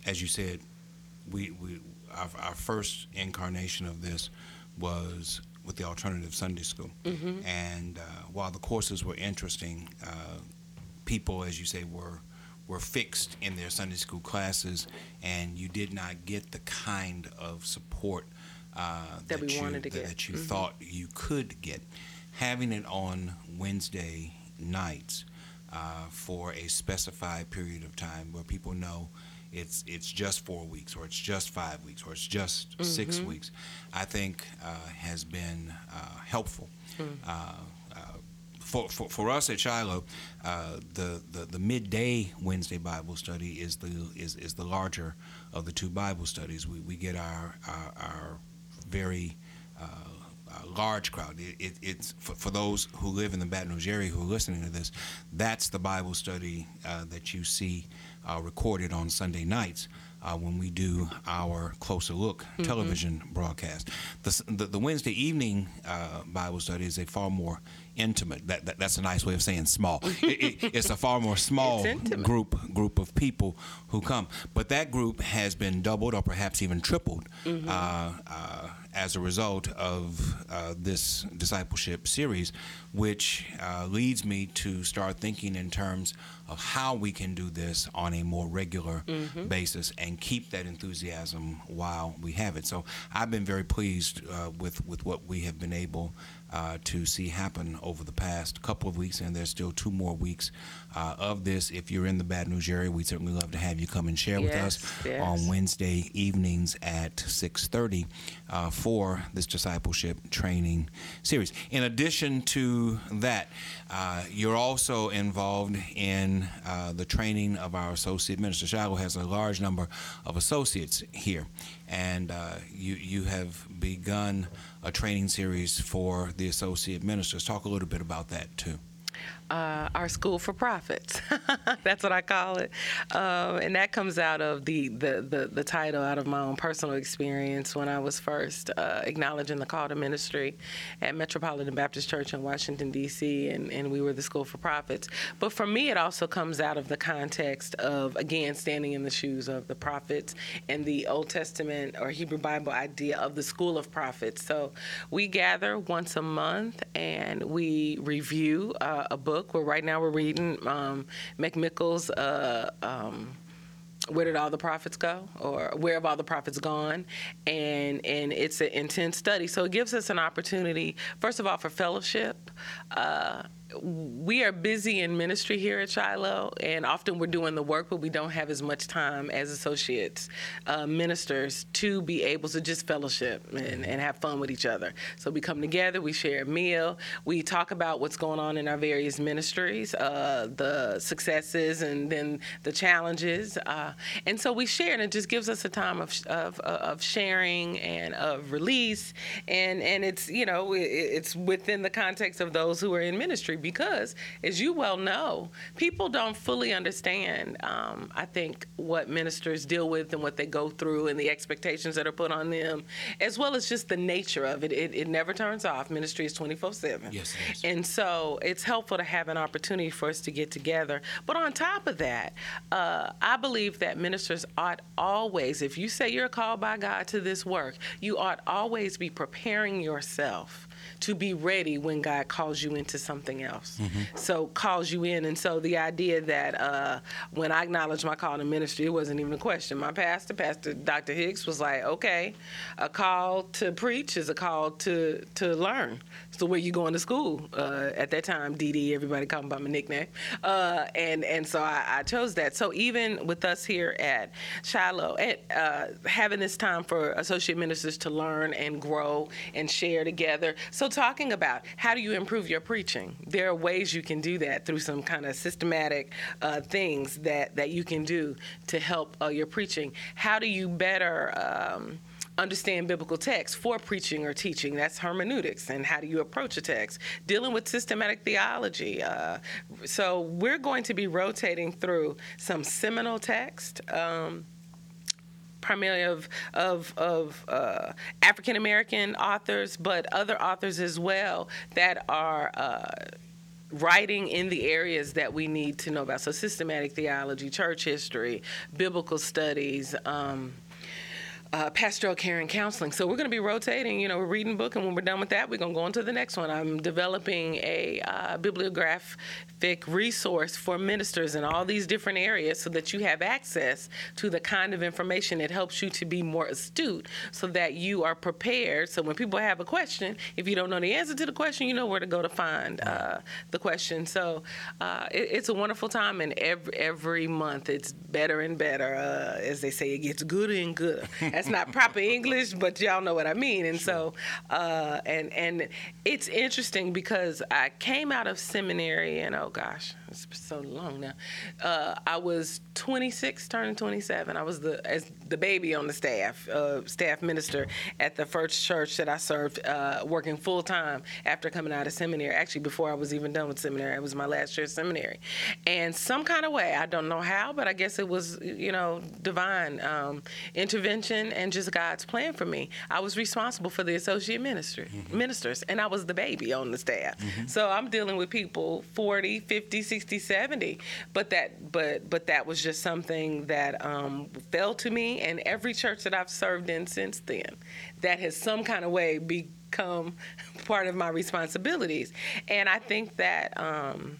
as you said, we, we our, our first incarnation of this was with the alternative Sunday school, and uh, while the courses were interesting, uh, people, as you say, were were fixed in their Sunday school classes, and you did not get the kind of support uh, That we you, wanted to that, get. that you thought you could get. Having it on Wednesday nights uh, for a specified period of time where people know it's it's just four weeks or it's just five weeks or it's just six weeks, I think uh, has been uh, helpful. Uh, uh, for, for, for us at Shiloh, uh, the, the, the midday Wednesday Bible study is the is, is the larger of the two Bible studies. We, we get our our, our very uh, large crowd. It, it, it's for, for those who live in the Baton Rouge area who are listening to this. That's the Bible study uh, that you see uh, recorded on Sunday nights. Uh, when we do our closer look television broadcast, the, the, the Wednesday evening uh, Bible study is a far more intimate. That, that that's a nice way of saying small. It- it- it's a far more small group group of people who come. But that group has been doubled or perhaps even tripled uh, uh, as a result of uh, this discipleship series, which uh, leads me to start thinking in terms of how we can do this on a more regular basis and keep that enthusiasm while we have it. So I've been very pleased uh, with with what we have been able uh, to see happen over the past couple of weeks, and there's still two more weeks uh, of this. If you're in the Baton Rouge area, we'd certainly love to have you come and share with us Yes, yes. on Wednesday evenings at 6:30 uh, for this discipleship training series. In addition to that, uh, you're also involved in uh, the training of our associate minister. Shiloh has a large number of associates here, and uh, you you have begun a training series for the associate ministers. Talk a little bit about that too uh, our school for prophets. That's what I call it, um, and that comes out of the, the, the the title out of my own personal experience when I was first uh, acknowledging the call to ministry at Metropolitan Baptist Church in Washington D.C. and and we were the school for prophets. But for me, it also comes out of the context of again standing in the shoes of the prophets and the Old Testament or Hebrew Bible idea of the school of prophets. So we gather once a month and we review uh, a book book. Where right now we're reading um, McMickle's. Uh, um, where did all the prophets go or where have all the prophets gone and and it's an intense study so it gives us an opportunity first of all for fellowship uh, we are busy in ministry here at Shiloh, and often we're doing the work, but we don't have as much time as associates, uh, ministers, to be able to just fellowship and, and, have fun with each other. So we come together, we share a meal, we talk about what's going on in our various ministries, uh, the successes, and then the challenges. Uh, and so we share, and it just gives us a time of, of, of sharing and of release. And, and it's, you know, it's within the context of those who are in ministry because, as you well know, people don't fully understand, um, I think, what ministers deal with and what they go through and the expectations that are put on them, as well as just the nature of it. It, it never turns off. Ministry is 24 7. Yes. And so it's helpful to have an opportunity for us to get together. But on top of that, uh, I believe that ministers ought always, if you say you're called by God to this work, you ought always be preparing yourself to be ready when God calls you into something else. Mm-hmm. So calls you in, and so the idea that uh, when I acknowledged my call to ministry, it wasn't even a question. My pastor, Pastor Dr. Hicks, was like, "Okay, a call to preach is a call to to learn." So where you going to school uh, at that time? DD, everybody called me by my nickname, uh, and and so I, I, chose that. So even with us here at Shiloh, at, uh, having this time for associate ministers to learn and grow and share together. So talking about how do you improve your preaching? There are ways you can do that through some kind of systematic uh, things that that you can do to help uh, your preaching. How do you better um, understand biblical text for preaching or teaching. That's hermeneutics and how do you approach a text. Dealing with systematic theology. Uh, so we're going to be rotating through some seminal text. Um, primarily of of, of uh, African American authors, but other authors as well that are. Uh, writing in the areas that we need to know about. So, systematic theology, church history, biblical studies, um, uh, pastoral care and counseling. So we're going to be rotating. You know, we're reading book, and when we're done with that, we're going to go on to the next one. I'm developing a uh, bibliographic resource for ministers in all these different areas so that you have access to the kind of information that helps you to be more astute so that you are prepared. So when people have a question, if you don't know the answer to the question, you know where to go to find uh, the question. So uh, it, it's a wonderful time, and every, every month it's better and better. Uh, as they say, it gets gooder and gooder. That's not proper English, but y'all know what I mean. And sure. so, uh, and and it's interesting because I came out of seminary, and oh gosh, it's so long now. Uh, I was 26, turning 27. I was the as the baby on the staff, uh, staff minister at the first church that I served, uh, working full time after coming out of seminary. Actually, before I was even done with seminary, it was my last year of seminary. And some kind of way, I don't know how, but I guess it was you know divine um, intervention and just God's plan for me. I was responsible for the associate ministry mm-hmm. ministers, and I was the baby on the staff. Mm-hmm. So I'm dealing with people 40, 50, 60 60, 70. But that, but, but that was just something that um, fell to me, and every church that I've served in since then, that has some kind of way become part of my responsibilities. And I think that. Um,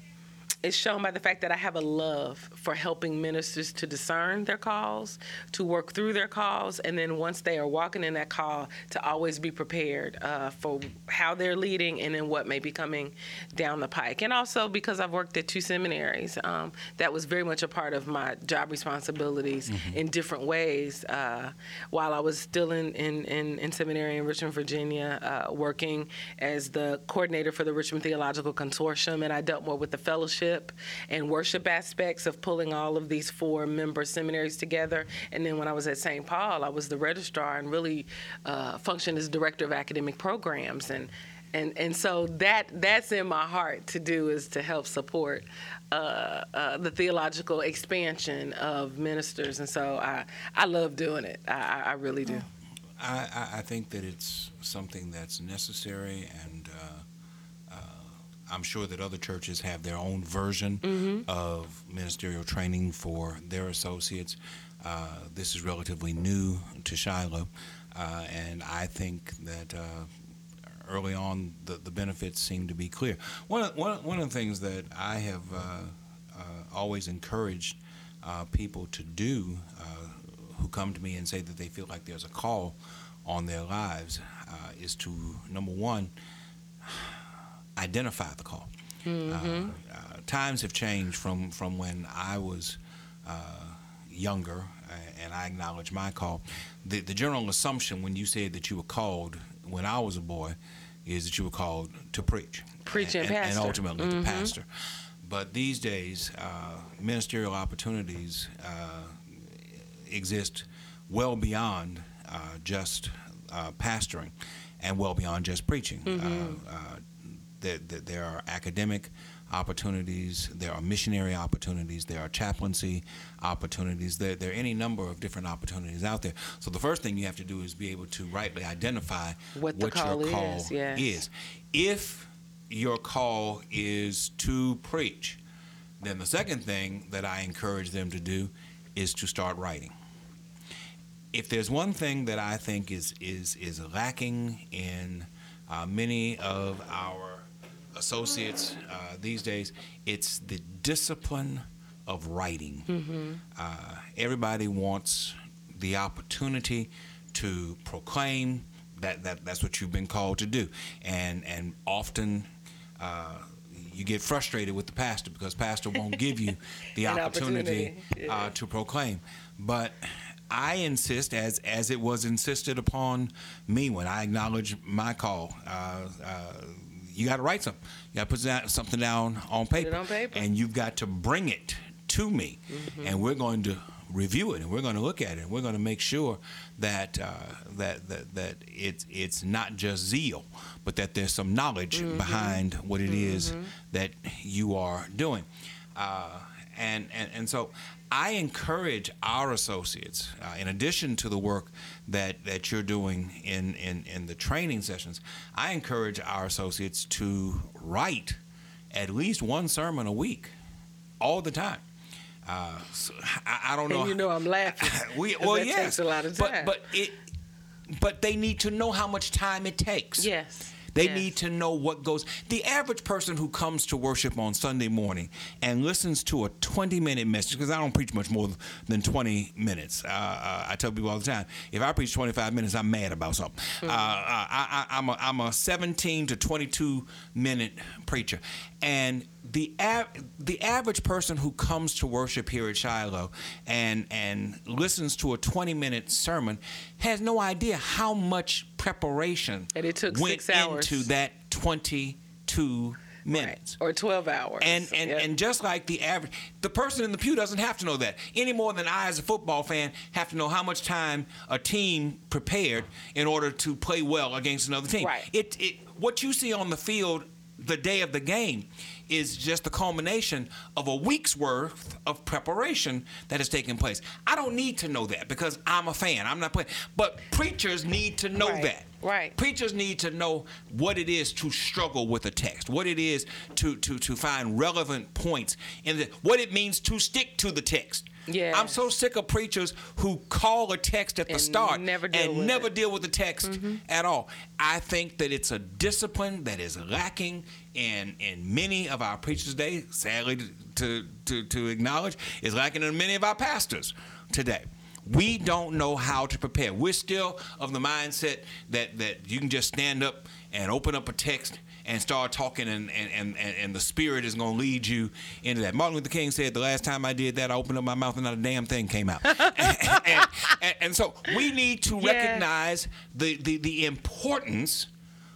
is shown by the fact that I have a love for helping ministers to discern their calls, to work through their calls, and then once they are walking in that call, to always be prepared uh, for how they're leading and then what may be coming down the pike. And also because I've worked at two seminaries, um, that was very much a part of my job responsibilities mm-hmm. in different ways. Uh, while I was still in, in, in, in seminary in Richmond, Virginia, uh, working as the coordinator for the Richmond Theological Consortium, and I dealt more with the fellowship leadership and worship aspects of pulling all of these four member seminaries together. And then when I was at St. Paul, I was the registrar and really uh, functioned as director of academic programs. And and and so that that's in my heart to do is to help support uh, uh, the theological expansion of ministers, and so I I love doing it. I, I really do. I, I think that it's something that's necessary and uh, I'm sure that other churches have their own version mm-hmm. of ministerial training for their associates. Uh, this is relatively new to Shiloh, uh, and I think that uh, early on the, the benefits seem to be clear. One of, one, one of the things that I have uh, uh, always encouraged uh, people to do who come to me and say that they feel like there's a call on their lives is to, number one, identify the call. Mm-hmm. Uh, uh, times have changed from, from when I was uh, younger, uh, and I acknowledge my call. The, the general assumption when you said that you were called when I was a boy is that you were called to preach. Preach and, and, pastor. And ultimately mm-hmm. to pastor. But these days, uh, ministerial opportunities exist well beyond just pastoring and well beyond just preaching. Mm-hmm. Uh, there, there are academic opportunities, there are missionary opportunities, there are chaplaincy opportunities, there, there are any number of different opportunities out there. So the first thing you have to do is be able to rightly identify what, what call your call is, yes. is. If your call is to preach, then the second thing that I encourage them to do is to start writing. If there's one thing that I think is is is lacking in uh, many of our associates uh, these days, it's the discipline of writing. Mm-hmm. Uh, everybody wants the opportunity to proclaim that, that that's what you've been called to do, and and often. Uh, you get frustrated with the pastor because pastor won't give you the opportunity, opportunity. Yeah. Uh, to proclaim. But I insist, as as it was insisted upon me when I acknowledged my call. Uh, uh, you got to write something. You got to put something down on paper. on paper. And you've got to bring it to me. Mm-hmm. And we're going to review it and we're going to look at it and we're going to make sure that uh, that that that it's it's not just zeal, but that there's some knowledge mm-hmm. behind what it mm-hmm. is that you are doing. Uh, and, and and so I encourage our associates, uh, in addition to the work that, that you're doing in, in, in the training sessions, I encourage our associates to write at least one sermon a week, all the time. Uh, so I, I, don't know. And you know I'm laughing. we, well, that yes, takes a lot of time. But, but it, but they need to know how much time it takes. Yes. They yes. need to know what goes. The average person who comes to worship on Sunday morning and listens to a 20 minute message, because I don't preach much more than 20 minutes. Uh, uh, I tell people all the time, if I preach 25 minutes, I'm mad about something. Mm-hmm. Uh, I, am a, I'm a 17 to 22 minute preacher. And the av- the average person who comes to worship here at Shiloh and and listens to a 20 minute sermon has no idea how much preparation and it took went six hours into that 22 minutes right. or 12 hours and and, yep. and just like the average the person in the pew doesn't have to know that any more than i as a football fan have to know how much time a team prepared in order to play well against another team right. it, it what you see on the field the day of the game is just the culmination of a week's worth of preparation that has taken place. I don't need to know that because I'm a fan. I'm not playing. But preachers need to know right. that. Right. Preachers need to know what it is to struggle with a text, what it is to to to find relevant points, and what it means to stick to the text. Yes. I'm so sick of preachers who call a text at the start never and never it. deal with the text mm-hmm. at all. I think that it's a discipline that is lacking in in many of our preachers today. Sadly, to to to acknowledge, is lacking in many of our pastors today. We don't know how to prepare. We're still of the mindset that that you can just stand up and open up a text and start talking and and, and, and the spirit is going to lead you into that. Martin Luther King said the last time I did that I opened up my mouth and not a damn thing came out. and, and, and, and so we need to Yeah. recognize the, the the importance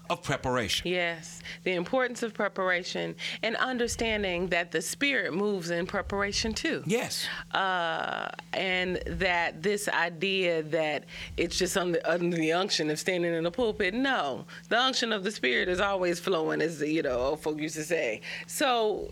of preparation. Yes, the importance of preparation and understanding that the spirit moves in preparation too. Yes. Uh, and that this idea that it's just under, under the unction of standing in the pulpit, no, the unction of the spirit is always flowing, as you know, old folk used to say. So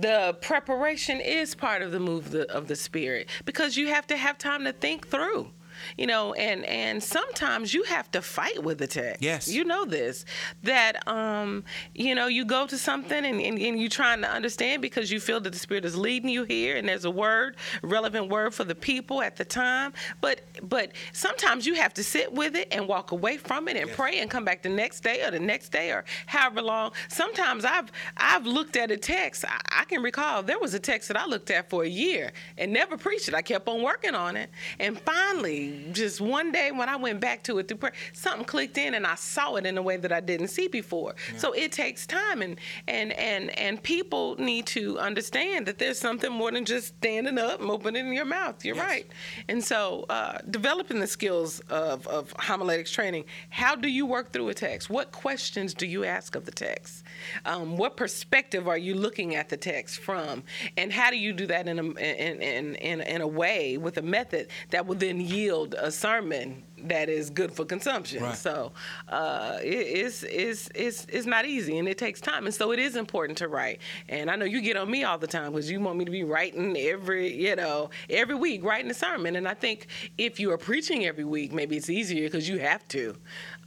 the preparation is part of the move the, of the spirit because you have to have time to think through you know and and sometimes you have to fight with the text. Yes. you know this that um you know you go to something and, and, and you're trying to understand because you feel that the spirit is leading you here and there's a word relevant word for the people at the time. But but sometimes you have to sit with it and walk away from it and Yes. pray and come back the next day or the next day or however long. Sometimes i've i've looked at a text. I, I can recall there was a text that i looked at for a year and never preached it. I kept on working on it. And finally just one day when i went back to it through prayer something clicked in and i saw it in a way that i didn't see before so it takes time and and and and people need to understand that there's something more than just standing up and opening your mouth you're Yes. right and so, uh, developing the skills of, of homiletics training, how do you work through a text? What questions do you ask of the text? Um, what perspective are you looking at the text from? And how do you do that in a, in, in, in, in a way with a method that will then yield a sermon that is good for consumption? Right. So, uh, it, it's, it's, it's, it's not easy and it takes time. And so, it is important to write. And I know you get on me all the time because you want me to be writing every, you know, every week, writing a sermon. And I think if you are preaching every week, maybe it's easier because you have to.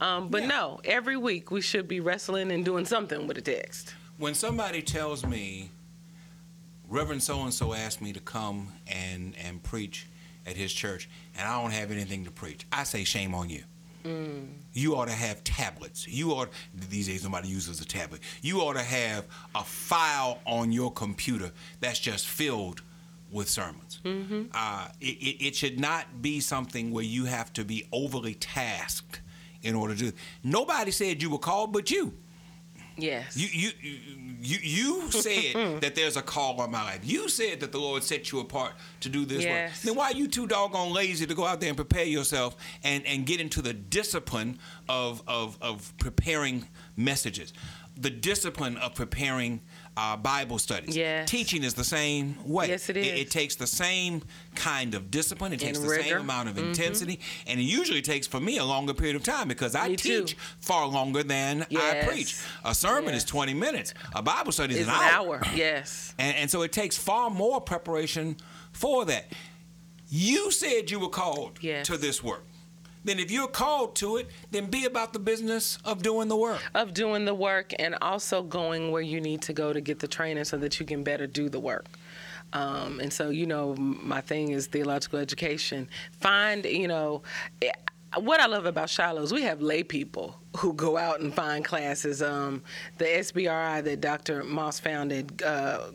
Um, but Yeah. no, every week we should be wrestling and doing something with a text. When somebody tells me, Reverend so and so asked me to come and and preach at his church, and I don't have anything to preach, I say shame on you. You ought to have tablets. You ought these days nobody uses a tablet. You ought to have a file on your computer that's just filled with sermons. Uh, it, it, it should not be something where you have to be overly tasked in order to. Nobody said you were called, but you. Yes. You you you you said mm. that there's a call on my life. You said that the Lord set you apart to do this work. Then why are you too doggone lazy to go out there and prepare yourself and and get into the discipline of of of preparing messages, the discipline of preparing uh, Bible studies. Yes. Teaching is the same way. Yes, it is. it It, takes the same kind of discipline. It takes And the rigor. Mm-hmm. same amount of intensity, and it usually takes for me a longer period of time because I Me too. teach far longer than I preach. A sermon is 20 minutes. A Bible study is an, an hour. hour. Yes. And, and so it takes far more preparation for that. You said you were called Yes. to this work. Then if you're called to it, then be about the business of doing the work. Of doing the work and also going where you need to go to get the training so that you can better do the work. Um, and so, you know, my thing is theological education. Find, you know, eh, what I love about Shiloh is we have lay people who go out and find classes. Um, the SBRI that Dr. Moss founded uh,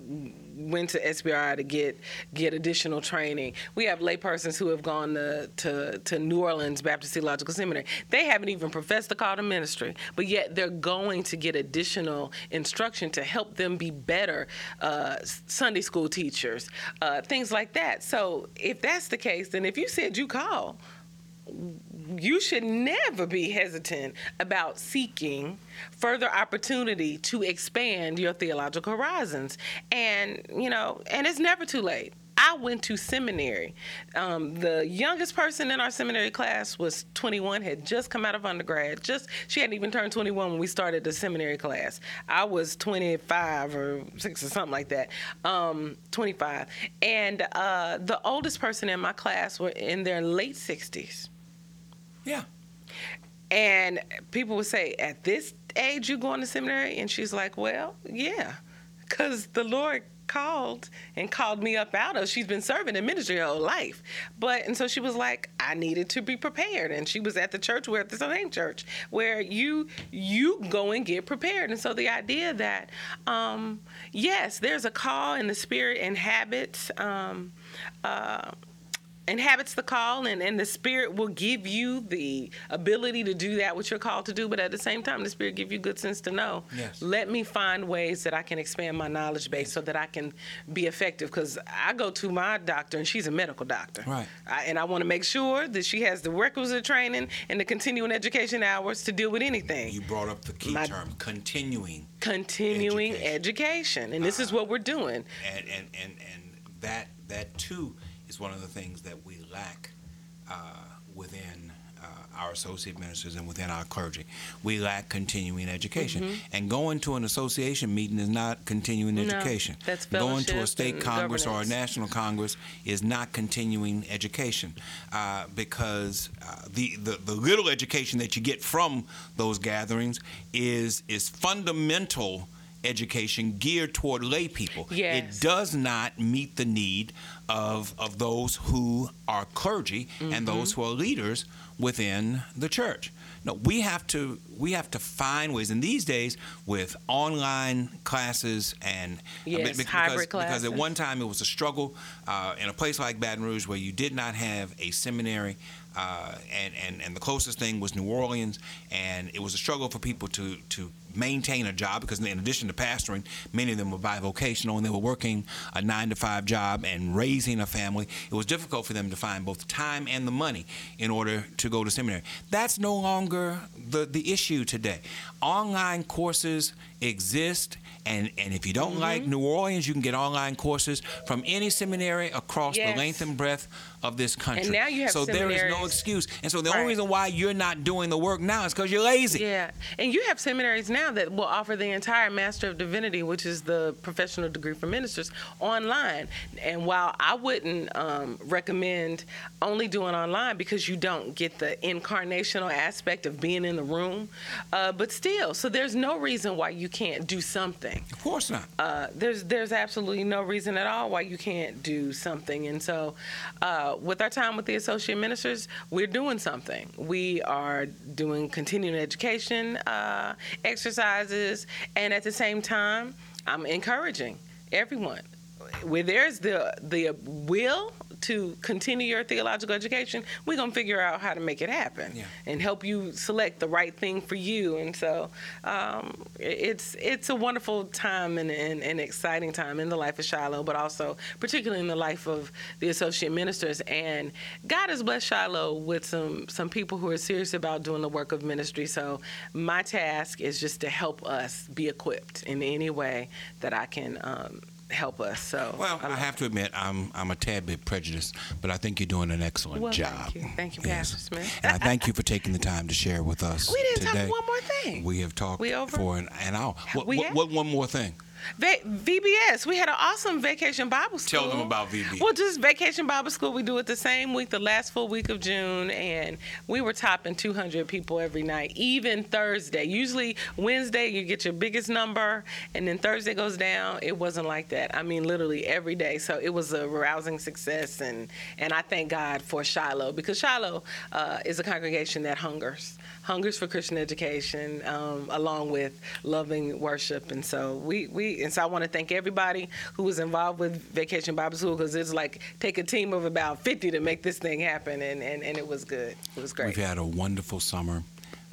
went to SBRI to get get additional training. We have laypersons who have gone to, to, to New Orleans Baptist Theological Seminary. They haven't even professed the call to ministry, but yet they're going to get additional instruction to help them be better uh, Sunday school teachers, uh, things like that. So if that's the case, then if you said you call, you should never be hesitant about seeking further opportunity to expand your theological horizons. And, you know, and it's never too late. I went to seminary. Um, the youngest person in our seminary class was 21, had just come out of undergrad. Just she hadn't even turned 21 when we started the seminary class. I was 25 or six or something like that, um, 25. And uh, the oldest person in my class were in their late 60s. Yeah. And people would say, "At this age, you going to seminary?" And she's like, "Well, yeah, because the Lord." called and called me up out of. She's been serving in ministry her whole life. But and so she was like, I needed to be prepared. And she was at the church where at the same church where you you go and get prepared. And so the idea that um, yes, there's a call in the spirit inhabits um, uh, inhabits the call and, and the spirit will give you the ability to do that which you're called to do but at the same time the spirit give you good sense to know Yes. let me find ways that i can expand my knowledge base so that i can be effective because i go to my doctor and she's a medical doctor Right. I, and i want to make sure that she has the requisite training and the continuing education hours to deal with anything You brought up the key My- term, continuing, continuing Education. education, and this is ah. what we're doing and and and and that that too is one of the things that we lack uh, within. Uh, our associate ministers and within our clergy, we lack continuing education. And going to an association meeting is not continuing Mm-hmm. No, education. that's going to a state congress or a national congress is not continuing education uh, because uh, the, the the little education that you get from those gatherings is is fundamental education geared toward lay people. Yes. It does not meet the need of of those who are clergy Mm-hmm. and those who are leaders within the church. No, we have to we have to find ways. And these days, with online classes and Yes, because, hybrid because at one time it was a struggle uh, in a place like Baton Rouge where you did not have a seminary. Uh, and, and, and the closest thing was New Orleans, and it was a struggle for people to, to maintain a job because, in addition to pastoring, many of them were bivocational and they were working a nine to five job and raising a family. It was difficult for them to find both the time and the money in order to go to seminary. That's no longer the, the issue today. Online courses exist, and, and if you don't Mm-hmm. like New Orleans, you can get online courses from any seminary across Yes. the length and breadth of this country. now you have so there is no excuse. And so the Right. only reason why you're not doing the work now is because you're lazy. Yeah, and you have seminaries now that will offer the entire Master of Divinity, which is the professional degree for ministers, online. And while I wouldn't um, recommend only doing online because you don't get the incarnational aspect of being in the room, uh, but still, so there's no reason why you can't do something Of course not. uh, there's there's absolutely no reason at all why you can't do something. And so, uh, with our time with the associate ministers, we're doing something. We are doing continuing education uh, exercises, and at the same time, I'm encouraging everyone. Where there's the the will to continue your theological education, we're gonna figure out how to make it happen Yeah. and help you select the right thing for you. And so um, it's it's a wonderful time and an and exciting time in the life of Shiloh, but also particularly in the life of the associate ministers. And God has blessed Shiloh with some some people who are serious about doing the work of ministry. So my task is just to help us be equipped in any way that I can. Um, help us so Well, I have to admit, I'm I'm a tad bit prejudiced, but I think you're doing an excellent Well, job. thank you. Thank you, Yes. Pastor Smith. and I thank you for taking the time to share with us we didn't today. talk one more thing We have talked We over? for an, an hour. What, We what, what one more thing? Va- VBS. We had an awesome vacation Bible school. Tell them about VBS. Well, just vacation Bible school. We do it the same week, the last full week of June, and we were topping 200 people every night, even Thursday. Usually Wednesday you get your biggest number, and then Thursday goes down. It wasn't like that. I mean, literally every day. So it was a rousing success, and and I thank God for Shiloh because Shiloh uh, is a congregation that hungers hungers for Christian education, um, along with loving worship. And so we, we and so I want to thank everybody who was involved with Vacation Bible School because it's like take a team of about 50 to make this thing happen, and, and, and it was good. It was great. We've had a wonderful summer.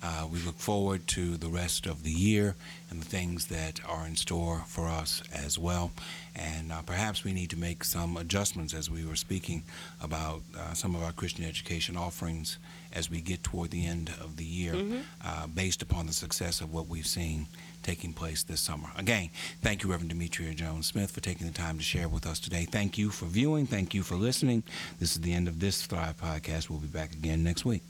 Uh, we look forward to the rest of the year and the things that are in store for us as well. And uh, perhaps we need to make some adjustments as we were speaking about uh, some of our Christian education offerings as we get toward the end of the year, uh, based upon the success of what we've seen taking place this summer. Again, thank you, Reverend Demetria Jones Smith, for taking the time to share with us today. Thank you for viewing. Thank you for listening. This is the end of this Thrive podcast. We'll be back again next week.